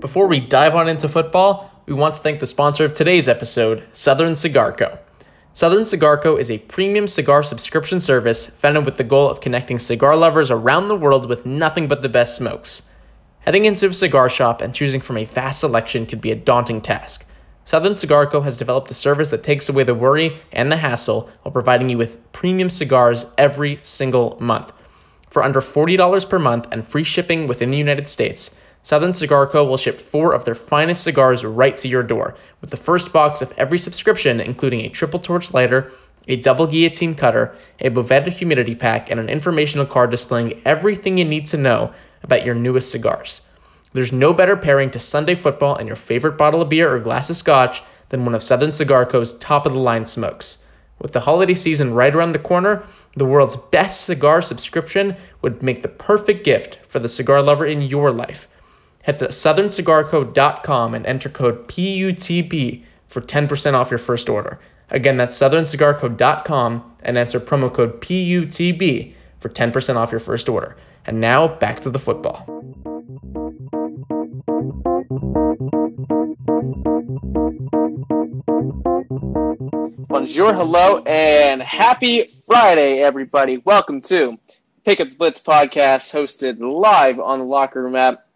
Before we dive on into football, we want to thank the sponsor of today's episode, Southern Cigar Co. Southern Cigar Co. is a premium cigar subscription service founded with the goal of connecting cigar lovers around the world with nothing but the best smokes. Heading into a cigar shop and choosing from a vast selection can be a daunting task. Southern Cigar Co. has developed a service that takes away the worry and the hassle while providing you with premium cigars every single month. For under $40 per month and free shipping within the United States, Southern Cigar Co. will ship four of their finest cigars right to your door, with the first box of every subscription including a triple torch lighter, a double guillotine cutter, a Boveda humidity pack, and an informational card displaying everything you need to know about your newest cigars. There's no better pairing to Sunday football and your favorite bottle of beer or glass of scotch than one of Southern Cigar Co.'s top of the line smokes. With the holiday season right around the corner, the world's best cigar subscription would make the perfect gift for the cigar lover in your life. Head to southerncigarco.com and enter code PUTB for 10% off your first order. Again, that's southerncigarco.com and enter promo code PUTB for 10% off your first order. And now back to the football. Bonjour, hello, and happy Friday, everybody. Welcome to Pick Up the Blitz podcast, hosted live on the Locker Room app.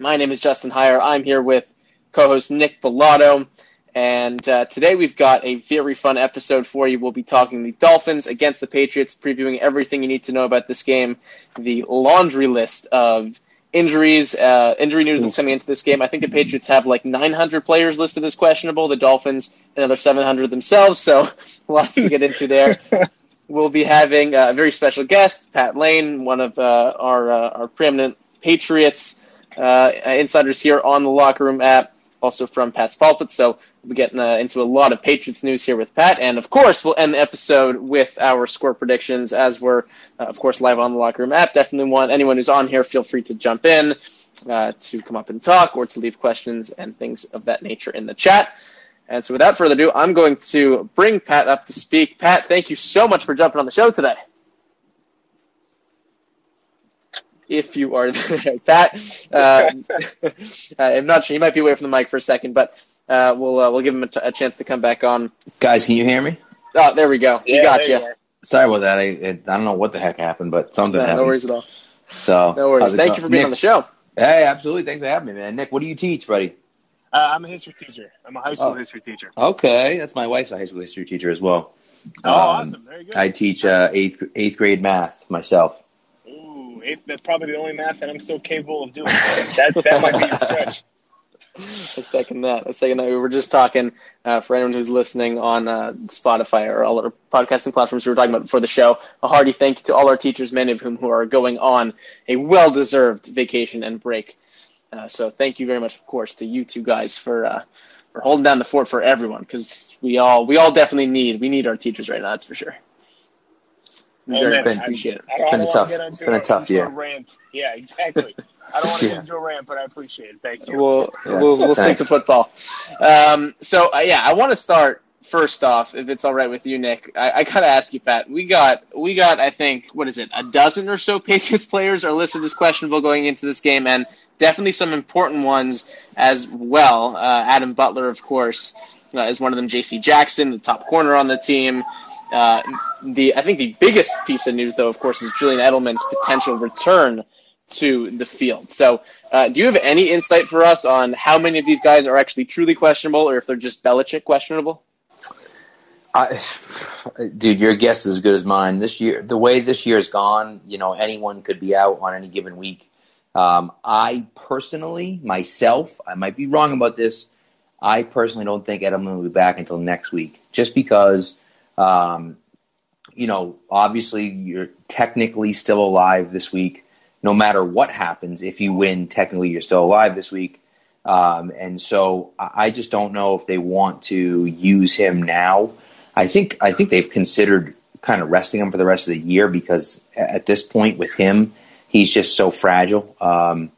My name is Justin Heyer. I'm here with co-host Nick Bellotto, and uh, today we've got a very fun episode for you. We'll be talking the Dolphins against the Patriots, previewing everything you need to know about this game, the laundry list of injuries, uh, injury news that's coming into this game. I think the Patriots have like 900 players listed as questionable. The Dolphins another 700 themselves. So lots to get into there. we'll be having a very special guest, Pat Lane, one of uh, our uh, our preeminent Patriots uh, insiders here on the Locker Room app, also from Pat's pulpit. So we'll be getting uh, into a lot of Patriots news here with Pat, and of course we'll end the episode with our score predictions as we're uh, of course live on the Locker Room app. Definitely want anyone who's on here feel free to jump in. Uh, to come up and talk or to leave questions and things of that nature in the chat. And so without further ado, I'm going to bring Pat up to speak. Pat, thank you so much for jumping on the show today. If you are there, Pat, uh, I'm not sure. He might be away from the mic for a second, but uh, we'll uh, we'll give him a, t- a chance to come back on. Guys, can you hear me? Oh, there we go. Yeah, we got there you. you. Sorry about that. I, I, I don't know what the heck happened, but something No, happened. no worries at all. So No worries. Thank you for being Nick, on the show. Hey, absolutely. Thanks for having me, man. Nick, what do you teach, buddy? Uh, I'm a history teacher. I'm a high school Oh. history teacher. Okay, that's my wife's a high school history teacher as well. Oh, Um, awesome. Very good. I teach uh, eighth eighth grade math myself. Ooh, eighth, that's probably the only math that I'm still capable of doing. That, that might be a stretch. I second that. I second that. We were just talking uh, for anyone who's listening on uh, Spotify or all our podcasting platforms we were talking about before the show. A hearty thank you to all our teachers, many of whom who are going on a well-deserved vacation and break. Uh, so thank you very much, of course, to you two guys for uh, for holding down the fort for everyone because we all we all definitely need we need our teachers right now. That's for sure. Very much been- appreciate it. I don't, been a I don't tough- wanna get been a a, tough year. Rant. Yeah, exactly. I don't want to Yeah. get into a rant, but I appreciate it. Thank you. We'll Yeah, we'll, we'll stick to football. Um, so uh, yeah, I want to start first off, if it's all right with you, Nick. I, I gotta ask you, Pat. We got we got I think what is it, a dozen or so Patriots players are listed as questionable going into this game, and definitely some important ones as well. Uh, Adam Butler, of course, uh, is one of them. J.C. Jackson, the top corner on the team. Uh, the I think the biggest piece of news, though, of course, is Julian Edelman's potential return to the field. So, uh, do you have any insight for us on how many of these guys are actually truly questionable, or if they're just Belichick questionable? I, dude, your guess is as good as mine. This year, the way this year has gone, you know, anyone could be out on any given week. Um, I personally, myself, I might be wrong about this. I personally don't think Edelman will be back until next week, just because, um, you know, obviously you're technically still alive this week. No matter what happens, if you win, technically you're still alive this week. Um, and so I just don't know if they want to use him now. I think I think they've considered kind of resting him for the rest of the year because at this point with him, he's just so fragile. Um,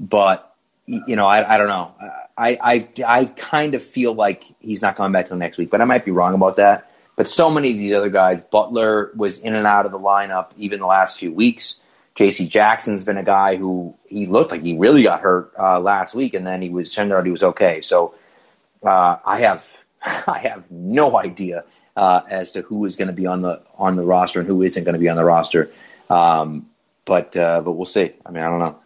but you know, I, I don't know. I, I I kind of feel like he's not coming back till next week, but I might be wrong about that. But so many of these other guys, Butler was in and out of the lineup even the last few weeks. J.C. Jackson's been a guy who he looked like he really got hurt uh, last week, and then he was turned out he was okay. So uh, I have I have no idea uh, as to who is going to be on the on the roster and who isn't going to be on the roster. Um, but uh, but we'll see. I mean, I don't know.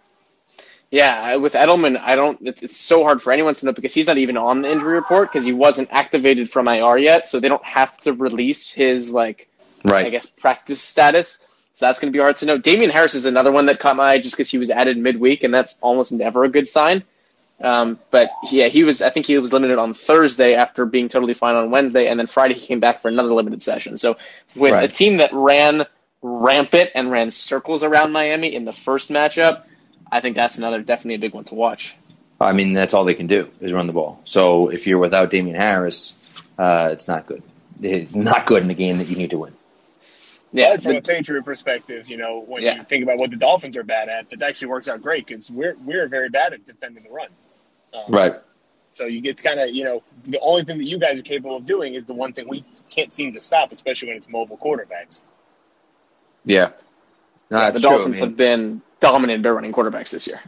Yeah, with Edelman, I don't. It's so hard for anyone to know because he's not even on the injury report because he wasn't activated from IR yet, so they don't have to release his like, right. I guess practice status. So that's going to be hard to know. Damien Harris is another one that caught my eye just because he was added midweek, and that's almost never a good sign. Um, but yeah, he was. I think he was limited on Thursday after being totally fine on Wednesday, and then Friday he came back for another limited session. So with Right. a team that ran rampant and ran circles around Miami in the first matchup, I think that's another definitely a big one to watch. I mean, that's all they can do is run the ball. So if you're without Damien Harris, uh, it's not good. It's not good in a game that you need to win. Yeah, But from a Patriot perspective, you know, when Yeah. you think about what the Dolphins are bad at, it actually works out great because we're we're very bad at defending the run. Um, Right. So you get kind of, you know, the only thing that you guys are capable of doing is the one thing we can't seem to stop, especially when it's mobile quarterbacks. Yeah. No, yeah, the true. Dolphins mean, have been dominated by running quarterbacks this year.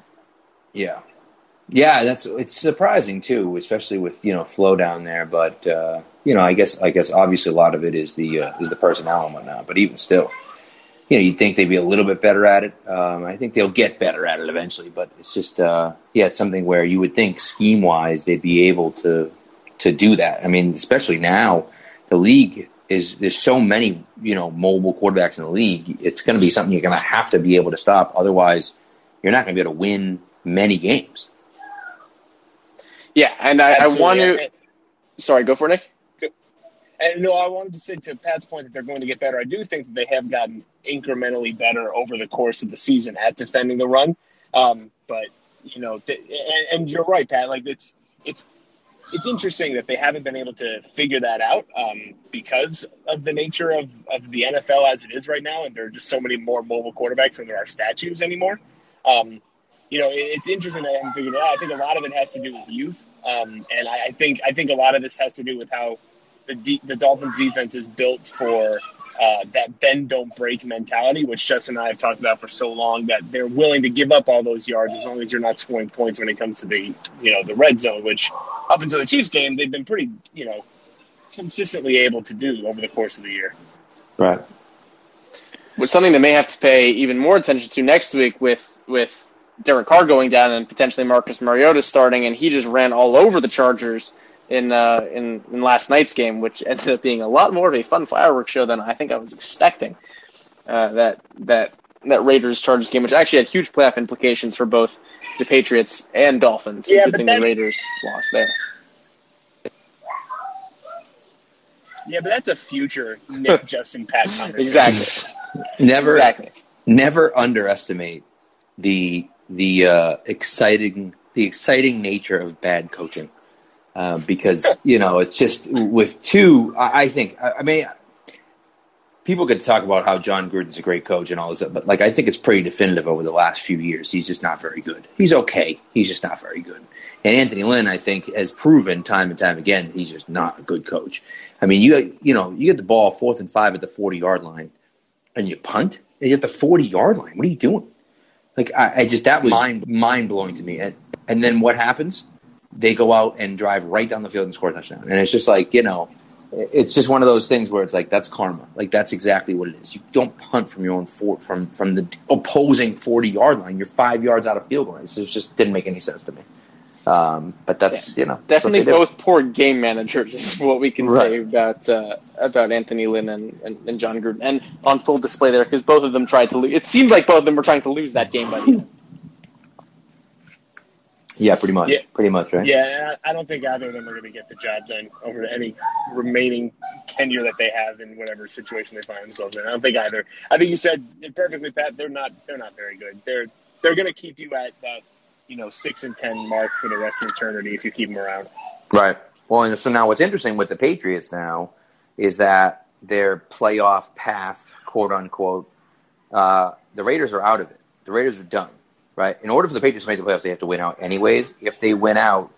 Yeah. Yeah, that's it's surprising too, especially with you know flow down there. But uh, you know, I guess I guess obviously a lot of it is the uh, is the personnel and whatnot. But even still, you know, you'd think they'd be a little bit better at it. Um, I think they'll get better at it eventually. But it's just uh, yeah, it's something where you would think scheme wise they'd be able to to do that. I mean, especially now, the league is there's so many you know mobile quarterbacks in the league. It's going to be something you're going to have to be able to stop. Otherwise, you're not going to be able to win many games. Yeah, and I, I want to. Sorry, go for it, Nick. And no, I wanted to say to Pat's point that they're going to get better. I do think that they have gotten incrementally better over the course of the season at defending the run. Um, but you know, th- and, and you're right, Pat. Like it's it's it's interesting that they haven't been able to figure that out um, because of the nature of, of the NFL as it is right now, and there are just so many more mobile quarterbacks than there are statues anymore. Um, you know, it, it's interesting that I haven't figured it out. I think a lot of it has to do with youth, um, and I, I think I think a lot of this has to do with how the the Dolphins defense is built for uh, that bend don't break mentality, which Justin and I have talked about for so long that they're willing to give up all those yards as long as you're not scoring points when it comes to the you know the red zone, which up until the Chiefs game they've been pretty you know consistently able to do over the course of the year. Right. With something they may have to pay even more attention to next week with with Derek Carr going down and potentially Marcus Mariota starting, and he just ran all over the Chargers in uh, in, in last night's game, which ended up being a lot more of a fun fireworks show than I think I was expecting. Uh, that that that Raiders Chargers game, which actually had huge playoff implications for both the Patriots and Dolphins. Yeah, Good thing the Raiders lost there. Yeah, but that's a future Nick Justin Pat. Exactly. Never, Exactly. never underestimate the the uh, exciting the exciting nature of bad coaching, uh, because you know it's just with two. I, I think I, I mean people could talk about how Jon Gruden's a great coach and all this, but like I think it's pretty definitive over the last few years. He's just not very good. He's okay. He's just not very good. And Anthony Lynn, I think, has proven time and time again he's just not a good coach. I mean, you you know you get the ball fourth and five at the forty yard line, and you punt and you get the forty yard line. What are you doing? Like I, I just that was mind mind blowing to me. And and then what happens? They go out and drive right down the field and score a touchdown. And it's just like you know, it's just one of those things where it's like that's karma. Like that's exactly what it is. You don't punt from your own four, from from the opposing forty yard line. You're five yards out of field goal range. It just didn't make any sense to me. Um, but that's you know Definitely both poor game managers is what we can say about uh, about Anthony Lynn and, and, and Jon Gruden, and on full display there because both of them tried to lose. It seemed like both of them were trying to lose that game by the end. Yeah, pretty much. Yeah. Pretty much, right? Yeah, I don't think either of them are going to get the job done over any remaining tenure that they have in whatever situation they find themselves in. I don't think either. I think you said it perfectly, Pat. They're not. They're not very good. They're they're going to keep you at that you know six and ten mark for the rest of eternity if you keep them around. Right. Well, and so now what's interesting with the Patriots now is that their playoff path, quote unquote, uh, the Raiders are out of it. The Raiders are done. Right. In order for the Patriots to make the playoffs, they have to win out anyways. If they win out,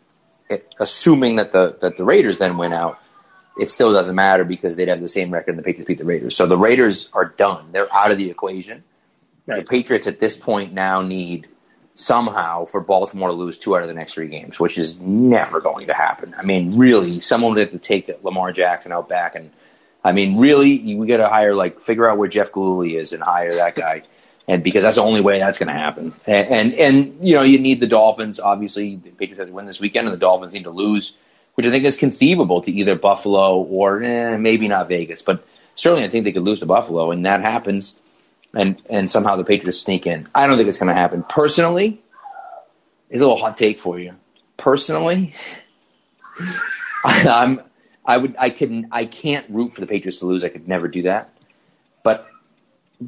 it, assuming that the that the Raiders then win out, it still doesn't matter because they'd have the same record and the Patriots beat the Raiders. So the Raiders are done. They're out of the equation. Right. The Patriots at this point now need somehow for Baltimore to lose two out of the next three games, which is never going to happen. I mean, really, someone would have to take Lamar Jackson out back and I mean, really, we got to hire like figure out where Jeff Gillooly is and hire that guy, and because that's the only way that's going to happen. And, and, and you know, you need the Dolphins. Obviously, the Patriots have to win this weekend, and the Dolphins need to lose, which I think is conceivable to either Buffalo or eh, maybe not Vegas, but certainly I think they could lose to Buffalo, and that happens, and and somehow the Patriots sneak in. I don't think it's going to happen. Personally, is a little hot take for you. Personally, I'm I would I can I can't root for the Patriots to lose. I could never do that. But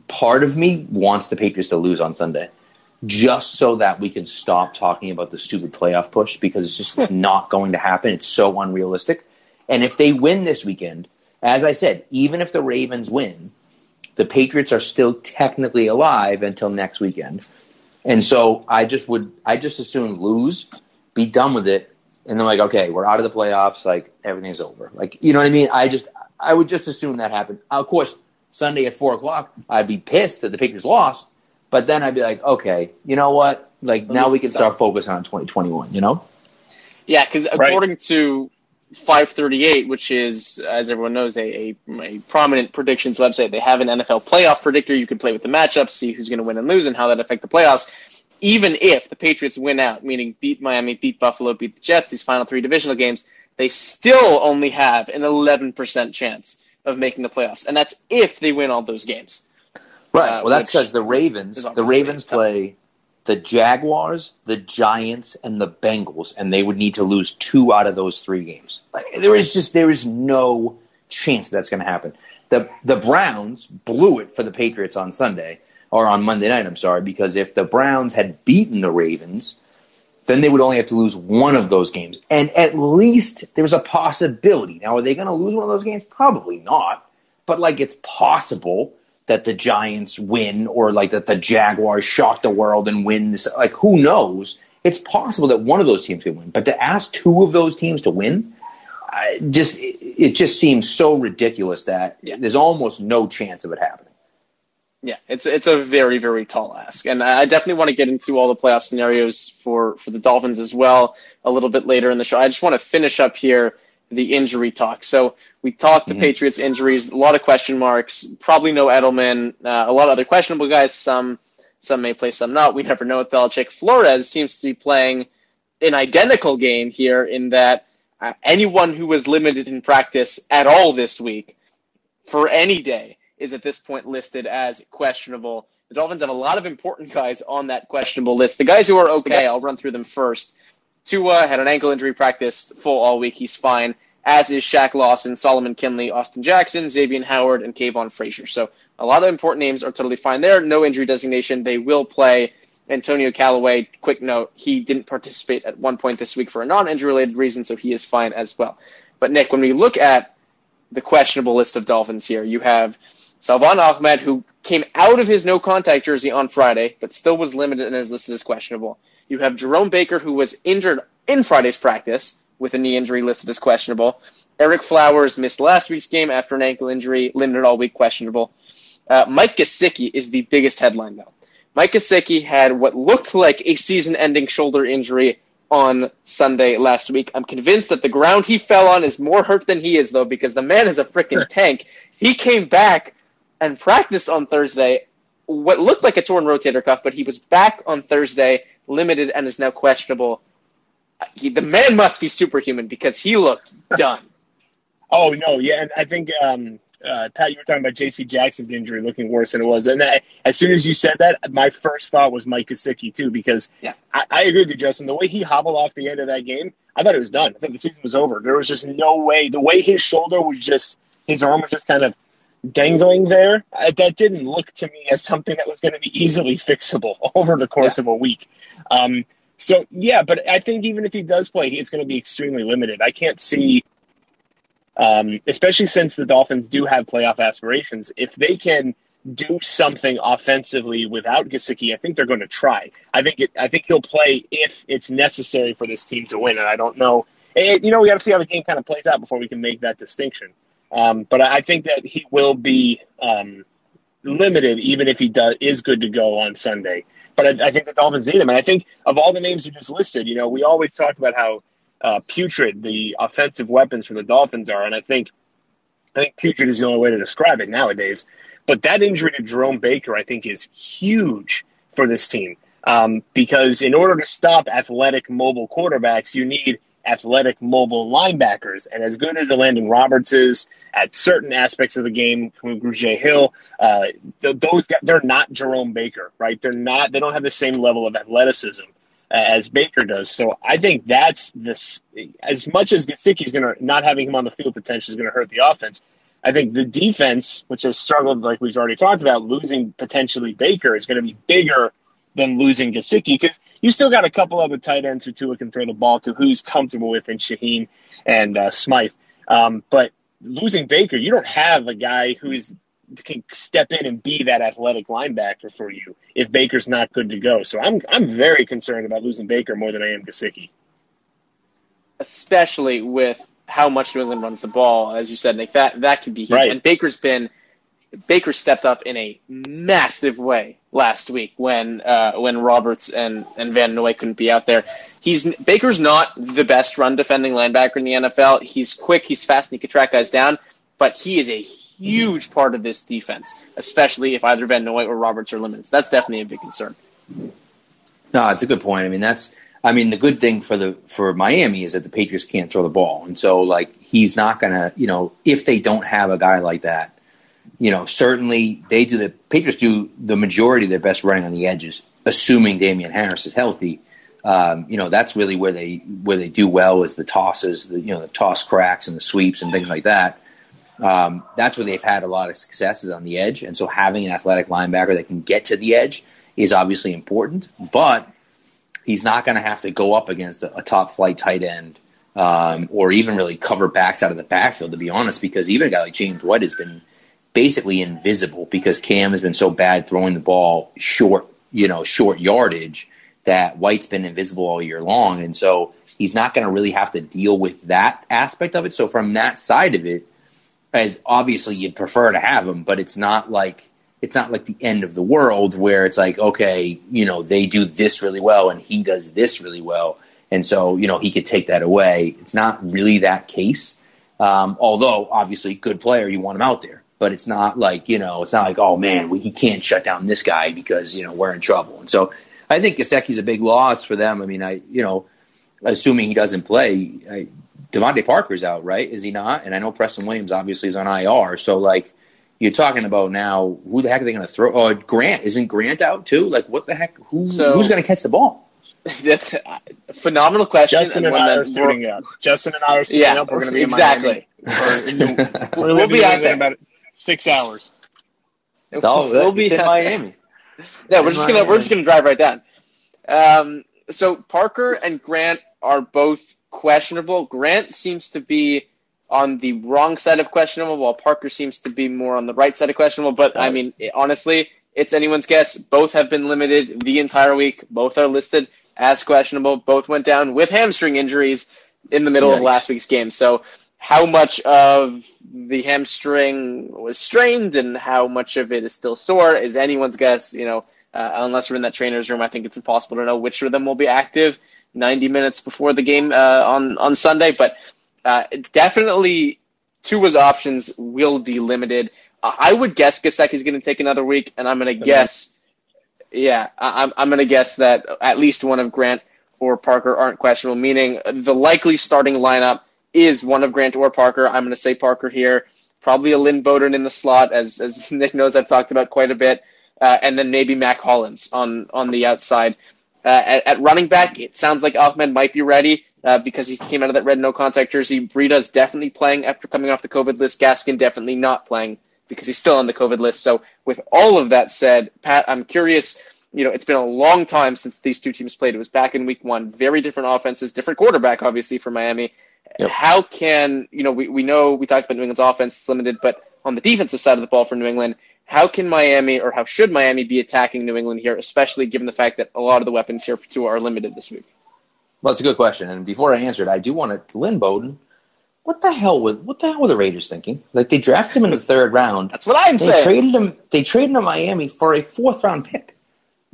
part of me wants the Patriots to lose on Sunday. Just so that we can stop talking about the stupid playoff push because it's just not going to happen. It's so unrealistic. And if they win this weekend, as I said, even if the Ravens win, the Patriots are still technically alive until next weekend. And so I just would I just assume lose, be done with it, and they're like, okay, we're out of the playoffs, like everything's over. Like, you know what I mean? I just, I would just assume that happened. Of course, Sunday at four o'clock, I'd be pissed that the Patriots lost, but then I'd be like, okay, you know what? Like now we can start focusing on 2021, you know? Yeah, because according right. to 538, which is, as everyone knows, a, a, a, prominent predictions website. They have an NFL playoff predictor. You can play with the matchups, see who's going to win and lose, and how that affect the playoffs even if the Patriots win out, meaning beat Miami, beat Buffalo, beat the Jets, these final three divisional games, they still only have an 11% chance of making the playoffs. And that's if they win all those games. Right. Uh, well, that's because the Ravens, the Ravens play the Jaguars, the Giants, and the Bengals, and they would need to lose two out of those three games. Like, there is just there is no chance that's going to happen. The the Browns blew it for the Patriots on Sunday or on Monday night, I'm sorry, because if the Browns had beaten the Ravens, then they would only have to lose one of those games. And at least there's a possibility. Now, are they going to lose one of those games? Probably not. But like it's possible that the Giants win or like that the Jaguars shock the world and win this. Like who knows? It's possible that one of those teams could win. But to ask two of those teams to win, I just it, it just seems so ridiculous that yeah. there's almost no chance of it happening. Yeah, it's it's a very very tall ask, and I definitely want to get into all the playoff scenarios for for the Dolphins as well a little bit later in the show. I just want to finish up here the injury talk. So we talked mm-hmm. the Patriots injuries, a lot of question marks, probably no Edelman, uh, a lot of other questionable guys. Some some may play, some not. We never know with Belichick. Flores seems to be playing an identical game here in that uh, anyone who was limited in practice at all this week for any day is at this point listed as questionable. The Dolphins have a lot of important guys on that questionable list. The guys who are okay, I'll run through them first. Tua had an ankle injury, practice full all week. He's fine. As is Shaq Lawson, Solomon Kindley, Austin Jackson, Xavier Howard, and Kavon Frazier. So a lot of important names are totally fine there. No injury designation. They will play. Antonio Callaway, quick note, he didn't participate at one point this week for a non-injury related reason, so he is fine as well. But Nick, when we look at the questionable list of Dolphins here, you have Salvon Ahmed, who came out of his no contact jersey on Friday, but still was limited and is listed as questionable. You have Jerome Baker, who was injured in Friday's practice with a knee injury listed as questionable. Ereck Flowers missed last week's game after an ankle injury, limited all week, questionable. Uh, Mike Gesicki is the biggest headline, though. Mike Gesicki had what looked like a season-ending shoulder injury on Sunday last week. I'm convinced that the ground he fell on is more hurt than he is, though, because the man is a freaking tank. He came back and practiced on Thursday what looked like a torn rotator cuff, but he was back on Thursday, limited, and is now questionable. He, the man must be superhuman because he looked done. Oh no, yeah, and I think um, uh, Pat, you were talking about J.C. Jackson's injury looking worse than it was, and I, as soon as you said that, my first thought was Mike Gesicki too, because yeah. I, I agree with you, Justin. The way he hobbled off the end of that game, I thought it was done. I thought the season was over. There was just no way. The way his shoulder was just, his arm was just kind of dangling there, uh, that didn't look to me as something that was going to be easily fixable over the course yeah. of a week. Um, so yeah, but I think even if he does play, it's going to be extremely limited. I can't see, um, especially since the Dolphins do have playoff aspirations, if they can do something offensively without Gesicki, I think they're going to try. I think it, I think he'll play if it's necessary for this team to win, and I don't know it, you know, we got to see how the game kind of plays out before we can make that distinction. Um, but I think that he will be um, limited, even if he does is good to go on Sunday. But I, I, think the Dolphins need him, and I think of all the names you just listed, you know, we always talk about how uh, putrid the offensive weapons for the Dolphins are, and I think I think putrid is the only way to describe it nowadays. But that injury to Jerome Baker, I think, is huge for this team um, because in order to stop athletic, mobile quarterbacks, you need athletic, mobile linebackers. And as good as Elandon Roberts is at certain aspects of the game, Grugier Hill, uh, those they're not Jerome Baker, right? They're not. They don't have the same level of athleticism as Baker does. So I think that's this. As much as Gesicki's going to not having him on the field potentially is going to hurt the offense. I think the defense, which has struggled, like we've already talked about, losing potentially Baker is going to be bigger than losing Gesicki because you still got a couple other tight ends who Tua can throw the ball to, who's comfortable with in Shaheen and uh, Smythe. Um, but losing Baker, you don't have a guy who's can step in and be that athletic linebacker for you if Baker's not good to go. So I'm I'm very concerned about losing Baker more than I am Gesicki. Especially with how much New England runs the ball, as you said, Nick, that that could be huge. Right. And Baker's been Baker stepped up in a massive way last week when uh, when Roberts and, and Van Noy couldn't be out there. He's Baker's not the best run defending linebacker in the NFL. He's quick, he's fast, and he can track guys down. But he is a huge part of this defense, especially if either Van Noy or Roberts are limited. So that's definitely a big concern. No, it's a good point. I mean, that's I mean, the good thing for the for Miami is that the Patriots can't throw the ball, and so like he's not gonna, you know, if they don't have a guy like that you know, certainly they do the Patriots do the majority of their best running on the edges, assuming Damien Harris is healthy. Um, you know, that's really where they where they do well is the tosses, the you know, the toss cracks and the sweeps and things like that. Um, that's where they've had a lot of successes on the edge, and so having an athletic linebacker that can get to the edge is obviously important. But he's not going to have to go up against a, a top flight tight end um, or even really cover backs out of the backfield, to be honest, because even a guy like James White has been basically invisible because Cam has been so bad throwing the ball short, you know, short yardage that White's been invisible all year long. And so he's not going to really have to deal with that aspect of it. So from that side of it, as obviously you'd prefer to have him, but it's not like it's not like the end of the world where it's like, okay, you know, they do this really well and he does this really well. And so, you know, he could take that away. It's not really that case. Um, although obviously good player, you want him out there but it's not like you know, it's not like oh man, we, he can't shut down this guy because you know we're in trouble. And so I think Gesicki's a big loss for them. I mean, I you know, assuming he doesn't play, I, DeVante Parker's out, right? Is he not? And I know Preston Williams obviously is on IR. So like, you're talking about now, who the heck are they going to throw? Oh, Grant isn't Grant out too? Like, what the heck? Who, so, who's going to catch the ball? That's a phenomenal question. Justin and, and I are suiting up. Justin and I are suiting yeah, up. We're going to be exactly. New, we'll be out there about six hours. No, we'll be in Miami. Yeah, we're just gonna we're just gonna drive right down. Um, so Parker and Grant are both questionable. Grant seems to be on the wrong side of questionable, while Parker seems to be more on the right side of questionable. But I mean, honestly, it's anyone's guess. Both have been limited the entire week. Both are listed as questionable. Both went down with hamstring injuries in the middle Yikes. of last week's game. So how much of the hamstring was strained and how much of it is still sore is anyone's guess. You know, uh, unless we're in that trainer's room, I think it's impossible to know which of them will be active 90 minutes before the game uh, on on Sunday. But uh, definitely, Tua's options will be limited. I would guess Gesicki is going to take another week, and I'm going to guess. Yeah, I'm I'm going to guess that at least one of Grant or Parker aren't questionable, meaning the likely starting lineup is one of Grant or Parker. I'm going to say Parker here. Probably a Lynn Bowden in the slot, as as Nick knows, I've talked about quite a bit, uh, and then maybe Mack Hollins on on the outside. Uh, at, at, running back, it sounds like Ahmed might be ready uh, because he came out of that red no contact jersey. Breida's definitely playing after coming off the COVID list. Gaskin definitely not playing because he's still on the COVID list. So with all of that said, Pat, I'm curious. You know, it's been a long time since these two teams played. It was back in week one. Very different offenses, different quarterback, obviously, for Miami. Yep. How can, you know, we, we know we talked about New England's offense, it's limited, but on the defensive side of the ball for New England, how can Miami or how should Miami be attacking New England here, especially given the fact that a lot of the weapons here for Tua are limited this week? Well, that's a good question. And before I answer it, I do want to Lynn Bowden. What the hell was what the hell were the Raiders thinking? Like they drafted him in the third round. That's what I'm saying. They saying. traded him. They traded him to Miami for a fourth round pick.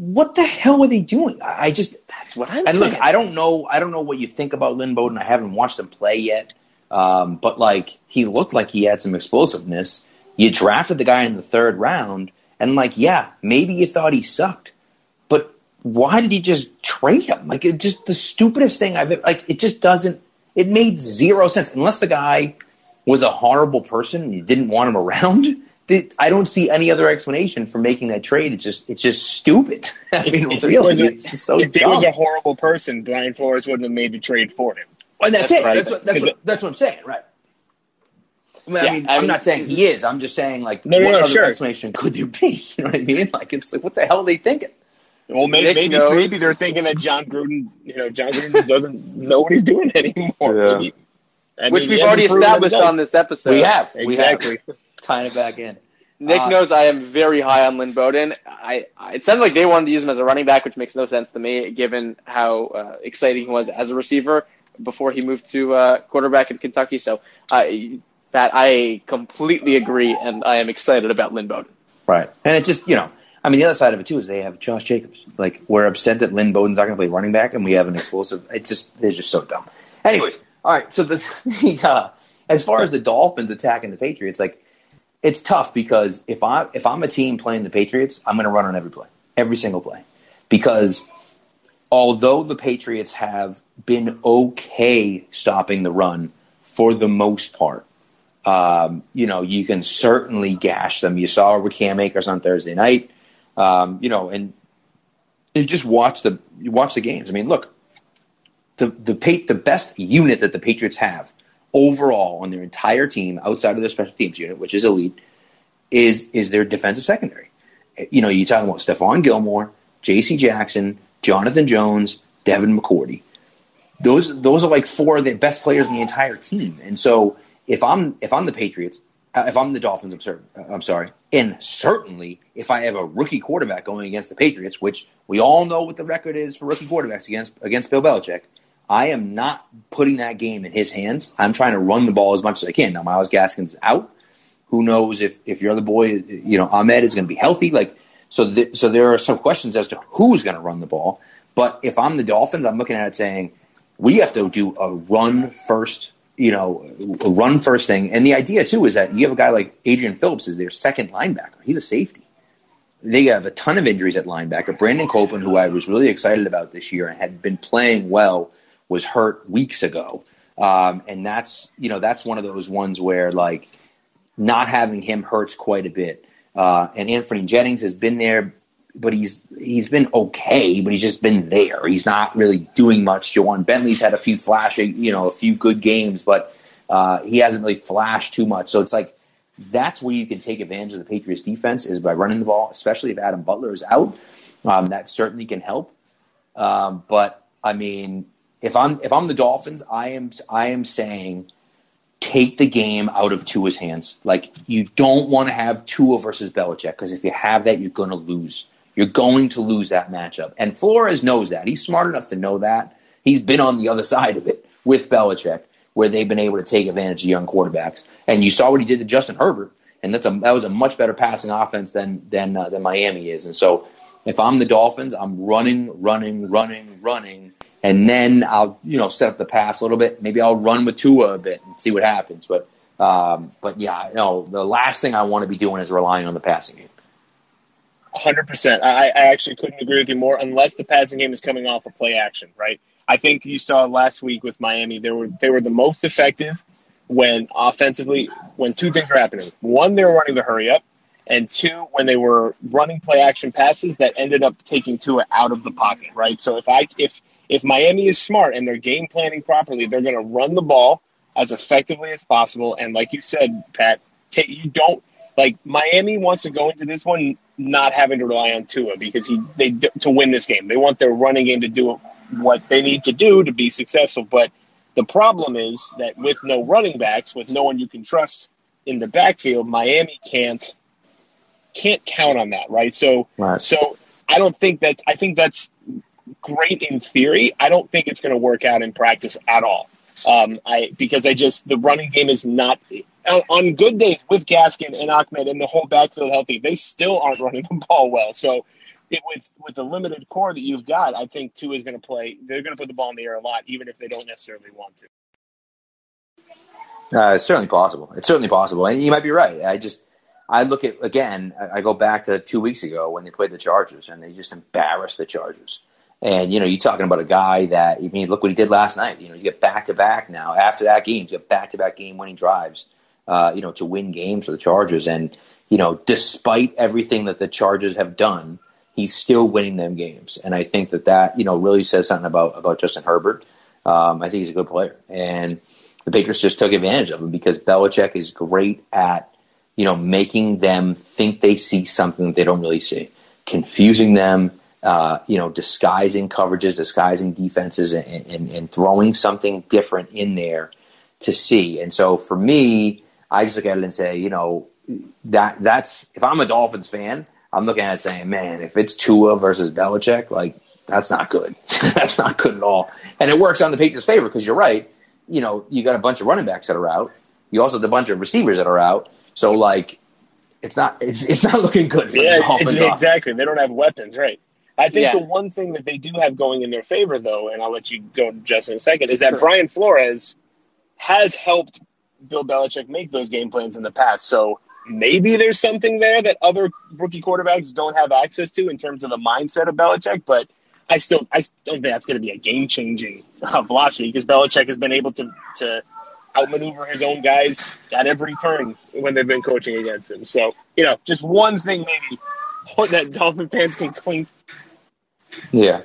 What the hell were they doing? I I just That's what I'm and saying. look, I don't know. I don't know what you think about Lynn Bowden. I haven't watched him play yet, um, but like he looked like he had some explosiveness. You drafted the guy in the third round, and like, yeah, maybe you thought he sucked, but why did you just trade him? Like, it just the stupidest thing I've ever- like. It just doesn't. It made zero sense unless the guy was a horrible person and you didn't want him around. Th- I don't see any other explanation for making that trade. It's just, it's just stupid. I mean, If he really, was a- it's just so if he was a horrible person, Brian Flores wouldn't have made the trade for him. And that's, That's it. right. That's what that's what, that's what I'm saying, right? I mean, I Yeah, mean I I'm mean- not saying he is. I'm just saying, like, No, no, what no, other sure. explanation could there be? You know what I mean? Like, it's like, what the hell are they thinking? Well, maybe maybe, maybe they're thinking that Jon Gruden, you know, Jon Gruden doesn't know what he's doing anymore. Yeah. He- Which mean, we've already hasn't proven that he established on this episode. we have We exactly. have. Tying it back in. Nick Uh, knows I am very high on Lynn Bowden. I, I it sounded like they wanted to use him as a running back, which makes no sense to me, given how uh, exciting he was as a receiver before he moved to uh, quarterback in Kentucky. So, uh, Pat, I completely agree, and I am excited about Lynn Bowden. Right. And it just, you know, I mean, the other side of it too is they have Josh Jacobs. Like, we're upset that Lynn Bowden's not going to play running back, and we have an explosive. It's just, they're just so dumb. Anyways, all right. So the, the uh, as far as the Dolphins attacking the Patriots, like, it's tough because if I if I'm a team playing the Patriots, I'm going to run on every play, every single play, because although the Patriots have been okay stopping the run for the most part, um, you know, you can certainly gash them. You saw it with Cam Akers on Thursday night, um, you know, and you just watch the you watch the games. I mean, look, the the pa- the best unit that the Patriots have overall on their entire team, outside of their special teams unit, which is elite, is is their defensive secondary. You know, you're talking about Stephon Gilmore, J.C. Jackson, Jonathan Jones, Devin McCourty. Those those are like four of the best players in the entire team. And so if I'm if I'm the Patriots, uh, if I'm the Dolphins, I'm sorry, I'm sorry, and certainly if I have a rookie quarterback going against the Patriots, which we all know what the record is for rookie quarterbacks against against Bill Belichick, I am not putting that game in his hands. I'm trying to run the ball as much as I can. Now Myles Gaskin's is out. Who knows if if your other boy, you know, Ahmed is going to be healthy? Like so, th- so there are some questions as to who's going to run the ball. But if I'm the Dolphins, I'm looking at it saying we have to do a run first, you know, a run first thing. And the idea too is that you have a guy like Adrian Phillips is their second linebacker. He's a safety. They have a ton of injuries at linebacker. Brandon Copeland, who I was really excited about this year and had been playing well, was hurt weeks ago. Um, and that's you know that's one of those ones where like not having him hurts quite a bit. Uh, and Anthony Jennings has been there, but he's he's been okay, but he's just been there. He's not really doing much. Ja'Whaun Bentley's had a few flashing, you know, a few good games, but uh, he hasn't really flashed too much. So it's like that's where you can take advantage of the Patriots defense is by running the ball, especially if Adam Butler is out. Um, that certainly can help. Um, but I mean, if I'm if I'm the Dolphins, I am I am saying take the game out of Tua's hands. Like you don't want to have Tua versus Belichick because if you have that, you're going to lose. You're going to lose that matchup. And Flores knows that. He's smart enough to know that. He's been on the other side of it with Belichick, where they've been able to take advantage of young quarterbacks. And you saw what he did to Justin Herbert, and that's a that was a much better passing offense than than uh, than Miami is. And so, if I'm the Dolphins, I'm running, running, running, running, and then I'll you know set up the pass a little bit. Maybe I'll run with Tua a bit and see what happens. But um, but yeah, no, the last thing I want to be doing is relying on the passing game. hundred percent. I, I actually couldn't agree with you more. Unless the passing game is coming off of play action, right? I think you saw last week with Miami. They were they were the most effective when offensively when two things were happening. One, they were running the hurry up, and two, when they were running play action passes that ended up taking Tua out of the pocket, right? So if I if if Miami is smart and they're game planning properly, they're going to run the ball as effectively as possible. And like you said, Pat, you don't like Miami wants to go into this one not having to rely on Tua because he they to win this game. They want their running game to do what they need to do to be successful. But the problem is that with no running backs, with no one you can trust in the backfield, Miami can't can't count on that, right? So Right. so I don't think that I think that's great in theory. I don't think it's going to work out in practice at all. Um, I because I just the running game is not on good days with Gaskin and Ahmed and the whole backfield healthy. They still aren't running the ball well. So it, with with the limited core that you've got, I think two is going to play. They're going to put the ball in the air a lot, even if they don't necessarily want to. Uh, it's certainly possible. It's certainly possible, and you might be right. I just I look at again. I go back to two weeks ago when they played the Chargers, and they just embarrassed the Chargers. And you know, you're talking about a guy that I mean, look what he did last night. You know, you get back to back now after that game. You get back to back game winning drives. Uh, you know, to win games for the Chargers, and you know, despite everything that the Chargers have done, he's still winning them games. And I think that that you know really says something about about Justin Herbert. Um, I think he's a good player, and the Bakers just took advantage of him because Belichick is great at you know making them think they see something that they don't really see, confusing them. Uh, you know, disguising coverages, disguising defenses, and, and, and throwing something different in there to see. And so for me, I just look at it and say, you know, that that's if I'm a Dolphins fan, I'm looking at it saying, man, if it's Tua versus Belichick, like that's not good. that's not good at all. And it works on the Patriots' favor because you're right. You know, you got a bunch of running backs that are out. You also have a bunch of receivers that are out. So like, it's not it's it's not looking good. For yeah, the Dolphins exactly. They don't have weapons, right? I think yeah. the one thing that they do have going in their favor, though, and I'll let you go, Justin, in a second, is that sure. Brian Flores has helped Bill Belichick make those game plans in the past. So maybe there's something there that other rookie quarterbacks don't have access to in terms of the mindset of Belichick. But I still, I don't think that's going to be a game changing uh, philosophy because Belichick has been able to to outmaneuver his own guys at every turn when they've been coaching against him. So you know, just one thing maybe that Dolphin fans can cling. Yeah.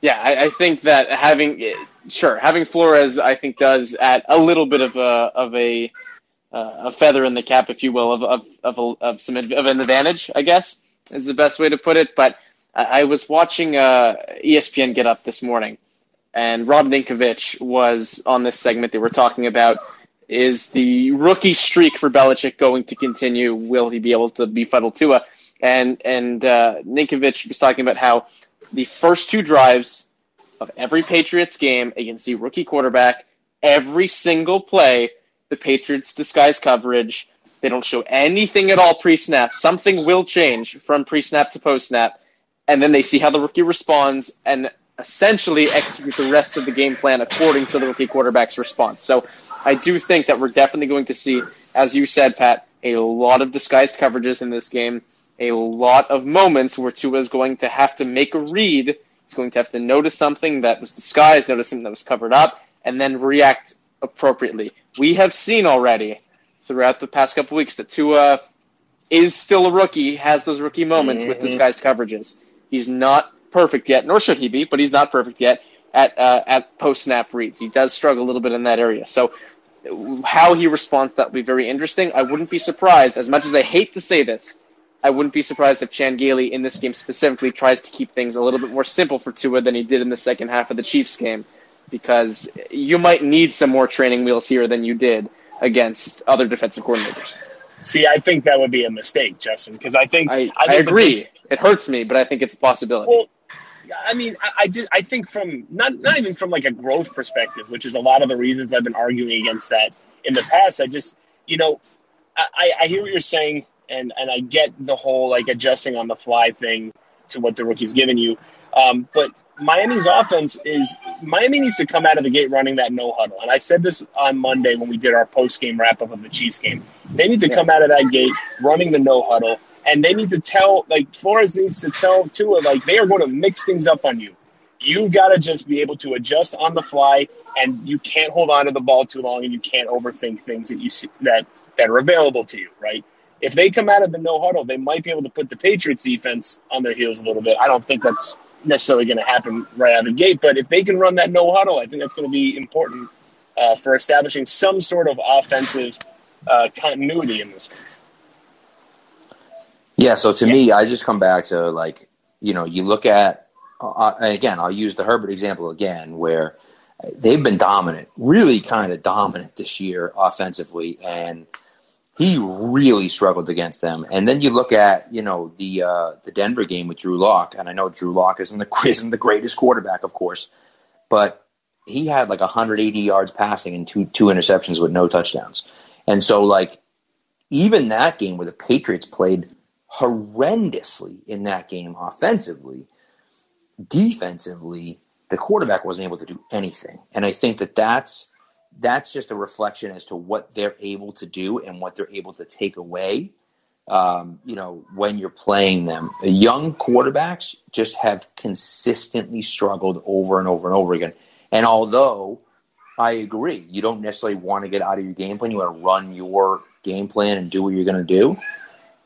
Yeah, I, I think that having sure having Flores, I think does add a little bit of a of a uh, a feather in the cap, if you will, of of of, a, of some of an advantage, I guess is the best way to put it. But I, I was watching uh, ESPN Get Up this morning, and Rob Ninkovich was on this segment. They were talking about is the rookie streak for Belichick going to continue? Will he be able to befuddle Tua? And and uh, Ninkovich was talking about how the first two drives of every Patriots game against the rookie quarterback, every single play, the Patriots disguise coverage. They don't show anything at all pre snap. Something will change from pre snap to post snap. And then they see how the rookie responds and essentially execute the rest of the game plan according to the rookie quarterback's response. So I do think that we're definitely going to see, as you said, Pat, a lot of disguised coverages in this game a lot of moments where Tua is going to have to make a read. He's going to have to notice something that was disguised, notice something that was covered up, and then react appropriately. We have seen already throughout the past couple weeks that Tua is still a rookie, has those rookie moments mm-hmm. with disguised coverages. He's not perfect yet, nor should he be, but he's not perfect yet at uh, at post snap reads. He does struggle a little bit in that area. So how he responds that will be very interesting. I wouldn't be surprised, as much as I hate to say this, I wouldn't be surprised if Chan Gailey in this game specifically tries to keep things a little bit more simple for Tua than he did in the second half of the Chiefs game, because you might need some more training wheels here than you did against other defensive coordinators. See, I think that would be a mistake, Justin, because I think I, I, think I agree. This, it hurts me, but I think it's a possibility. Well, I mean, I, I, did. I think from not not even from like a growth perspective, which is a lot of the reasons I've been arguing against that in the past. I just, you know, I, I hear what you're saying and and I get the whole like adjusting on the fly thing to what the rookie's giving you. Um, but Miami's offense is Miami needs to come out of the gate running that no huddle. And I said this on Monday when we did our post game wrap up of the Chiefs game. They need to come out of that gate running the no huddle, and they need to tell like Flores needs to tell Tua like they are going to mix things up on you. You've got to just be able to adjust on the fly, and you can't hold on to the ball too long, and you can't overthink things that you see that that are available to you. Right? If they come out of the no huddle, they might be able to put the Patriots defense on their heels a little bit. I don't think that's necessarily going to happen right out of the gate, but if they can run that no huddle, I think that's going to be important uh, for establishing some sort of offensive uh, continuity in this. Yeah. So to yeah. me, I just come back to like you know you look at uh, again. I'll use the Herbert example again, where they've been dominant, really kind of dominant this year offensively, and he really struggled against them. And then you look at you know the uh, the Denver game with Drew Lock, and I know Drew Lock isn't the isn't the greatest quarterback, of course, but he had like 180 yards passing and two two interceptions with no touchdowns. And so like even that game where the Patriots played horrendously in that game offensively, defensively, the quarterback wasn't able to do anything. And I think that that's that's just a reflection as to what they're able to do and what they're able to take away. Um, you know, when you're playing them, young quarterbacks just have consistently struggled over and over and over again. And although I agree, you don't necessarily want to get out of your game plan, you want to run your game plan and do what you're going to do.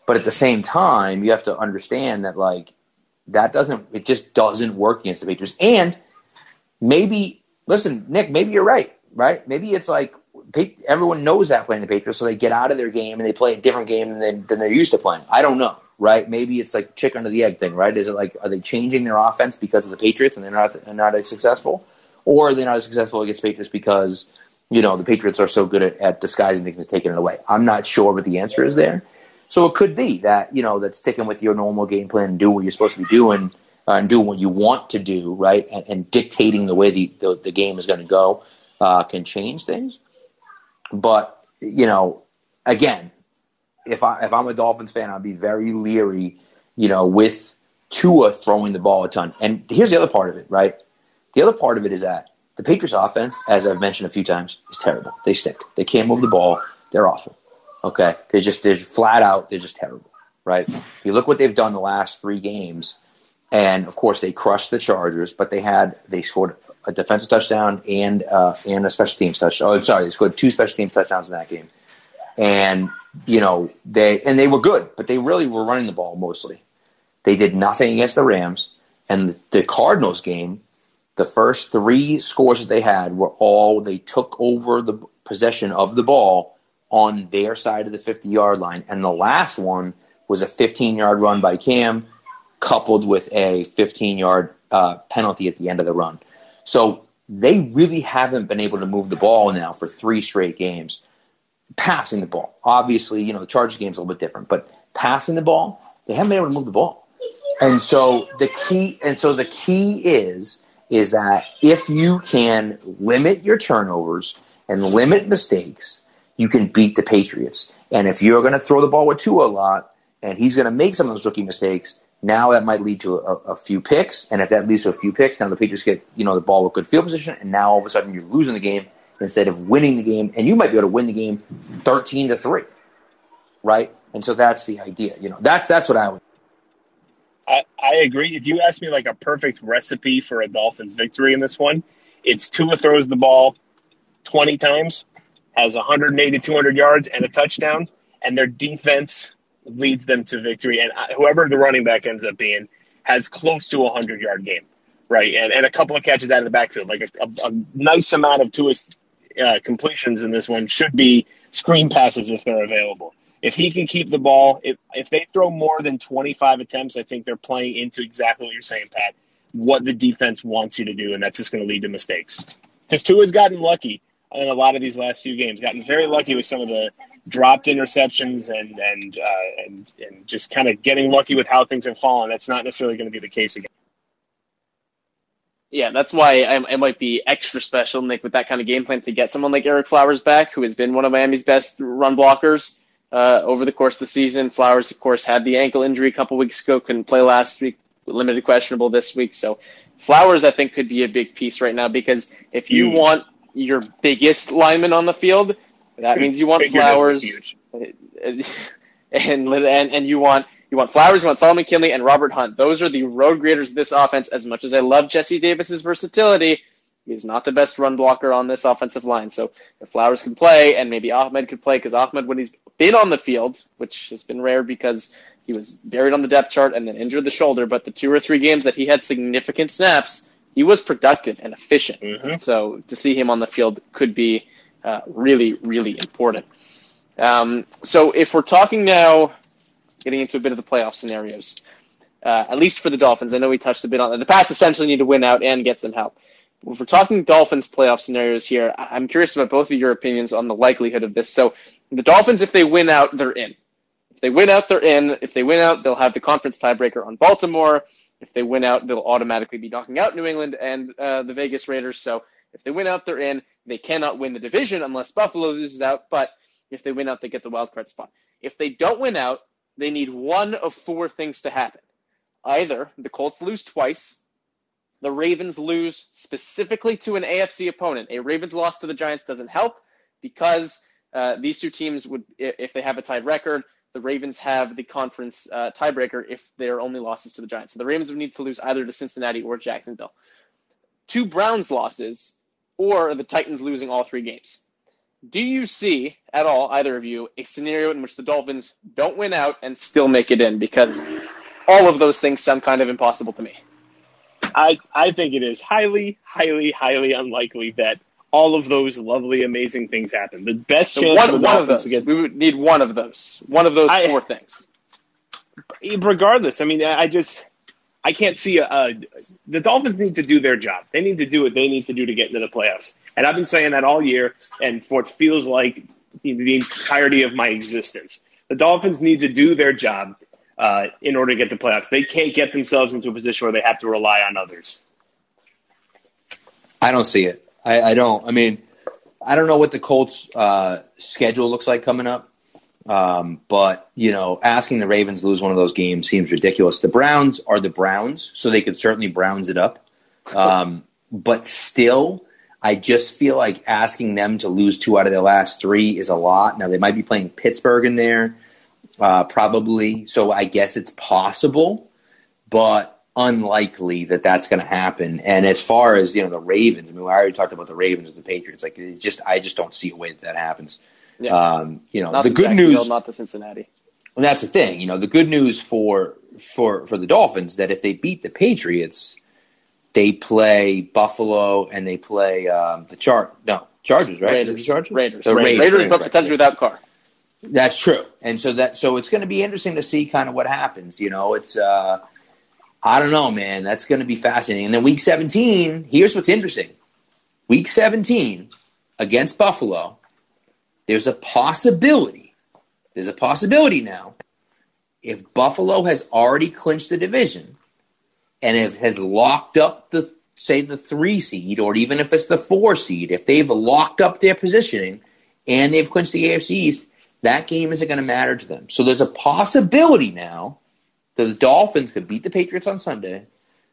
But at the same time, you have to understand that like that doesn't it just doesn't work against the Patriots. And maybe listen, Nick, maybe you're right right? Maybe it's like everyone knows that playing the Patriots, so they get out of their game and they play a different game than, they, than they're used to playing. I don't know, right? Maybe it's like chicken or the egg thing, right? Is it like are they changing their offense because of the Patriots and they're not not as successful, or are they not as successful against Patriots because you know the Patriots are so good at, at disguising things and taking it away? I'm not sure what the answer is there. So it could be that you know that sticking with your normal game plan and doing what you're supposed to be doing uh, and doing what you want to do, right, and, and dictating the way the, the, the game is going to go uh, can change things. But you know, again, if I if I'm a Dolphins fan, I'd be very leery, you know, with Tua throwing the ball a ton. And here's the other part of it, right? The other part of it is that the Patriots offense, as I've mentioned a few times, is terrible. They stick. They can't move the ball. They're awful. Okay. They just they're flat out, they're just terrible. Right? You look what they've done the last three games, and of course they crushed the Chargers, but they had they scored a defensive touchdown and uh, and a special teams touchdown. Oh, sorry, they scored two special teams touchdowns in that game, and you know they and they were good, but they really were running the ball mostly. They did nothing against the Rams, and the, Cardinals game. The first three scores that they had were all they took over the possession of the ball on their side of the 50 yard line, and the last one was a 15 yard run by Cam, coupled with a 15 yard uh, penalty at the end of the run. So they really haven't been able to move the ball now for three straight games. Passing the ball, obviously, you know the Chargers game's a little bit different, but passing the ball, they haven't been able to move the ball. And so the key, and so the key is is that if you can limit your turnovers and limit mistakes, you can beat the Patriots. And if you're going to throw the ball with Tua a lot, and he's going to make some of those rookie mistakes, now that might lead to a, a, few picks, and if that leads to a few picks, now the Patriots get you know the ball with good field position, and now all of a sudden you're losing the game instead of winning the game, and you might be able to win the game thirteen to three, right? And so that's the idea. You know, that's that's what I would. I, I agree. If you ask me like a perfect recipe for a Dolphins victory in this one, it's Tua throws the ball 20 times, has 180 200 yards and a touchdown, and their defense leads them to victory. And whoever the running back ends up being has close to a hundred yard game, right? And and a couple of catches out of the backfield, like a, a, a nice amount of two uh, completions in this one should be screen passes if they're available. If he can keep the ball, if if they throw more than 25 attempts, I think they're playing into exactly what you're saying, Pat. What the defense wants you to do, and that's just going to lead to mistakes. Because Tua's gotten lucky in a lot of these last few games, gotten very lucky with some of the dropped interceptions and and uh, and and just kind of getting lucky with how things have fallen. That's not necessarily going to be the case again. Yeah, that's why it might be extra special, Nick, with that kind of game plan to get someone like Ereck Flowers back, who has been one of Miami's best run blockers uh, over the course of the season. Flowers, of course, had the ankle injury a couple weeks ago, couldn't play last week, limited questionable this week. So Flowers, I think, could be a big piece right now because if you Huge. want your biggest lineman on the field, that means you want Flowers, and, and and you want you want Flowers, you want Solomon Kindley, and Robert Hunt. Those are the road graders of this offense. As much as I love Jesse Davis's versatility, he's not the best run blocker on this offensive line. So if Flowers can play, and maybe Ahmed could play, because Ahmed, when he's been on the field, which has been rare because he was buried on the depth chart and then injured the shoulder, but the two or three games that he had significant snaps, he was productive and efficient. Mm-hmm. So to see him on the field could be uh, really, really important. Um, so if we're talking now, getting into a bit of the playoff scenarios, uh, at least for the Dolphins, I know we touched a bit on it. The Pats essentially need to win out and get some help. if we're talking Dolphins playoff scenarios here, I'm curious about both of your opinions on the likelihood of this. So the Dolphins, if they win out, they're in. If they win out, they're in. If they win out, they'll have the conference tiebreaker on Baltimore. If they win out, they'll automatically be knocking out New England and uh, the Vegas Raiders. So if they win out, they're in. They cannot win the division unless Buffalo loses out. But if they win out, they get the wild card spot. If they don't win out, they need one of four things to happen. Either the Colts lose twice, the Ravens lose specifically to an AFC opponent. A Ravens loss to the Giants doesn't help because uh, these two teams would, if they have a tied record, the Ravens have the conference uh, tiebreaker if they're only losses to the Giants. So the Ravens would need to lose either to Cincinnati or Jacksonville. Two Browns losses or the Titans losing all three games. Do you see at all, either of you, a scenario in which the Dolphins don't win out and still make it in? Because all of those things sound kind of impossible to me. I, I think it is highly, highly, highly unlikely that all of those lovely, amazing things happen. The best So chance one, for the one of Dolphins those. get We would need one of those. One of those I- four things. regardless, I mean, I just I can't see a, a. The Dolphins need to do their job. They need to do what they need to do to get into the playoffs. And I've been saying that all year, and for what feels like the, the entirety of my existence. The Dolphins need to do their job uh, in order to get the playoffs. They can't get themselves into a position where they have to rely on others. I don't see it. I, I don't. I mean, I don't know what the Colts' uh, schedule looks like coming up. Um, but you know, asking the Ravens to lose one of those games seems ridiculous. The Browns are the Browns, so they could certainly Browns it up. Um, but still, I just feel like asking them to lose two out of their last three is a lot. Now they might be playing Pittsburgh in there, uh, probably. So I guess it's possible, but unlikely that that's going to happen. And as far as you know, the Ravens. I mean, I already talked about the Ravens with the Patriots. Like, it's just I just don't see a way that that happens. Yeah. Um, you know, Not the good news. not the Cincinnati. Well, that's the thing. You know, the good news for for for the Dolphins that if they beat the Patriots, they play Buffalo and they play um, the Char no Chargers, right? Is it Raiders. the Chargers? Raiders. The Raiders, Raiders, but potentially right. without Carr. That's true. And so that so it's going to be interesting to see kind of what happens. You know, it's uh, I don't know, man. That's going to be fascinating. And then week 17, here's what's interesting. Week 17 against Buffalo, there's a possibility. There's a possibility now. If Buffalo has already clinched the division and if has locked up the say the 3 seed or even if it's the 4 seed, if they've locked up their positioning and they've clinched the AFC East, that game isn't going to matter to them. So there's a possibility now the Dolphins could beat the Patriots on Sunday,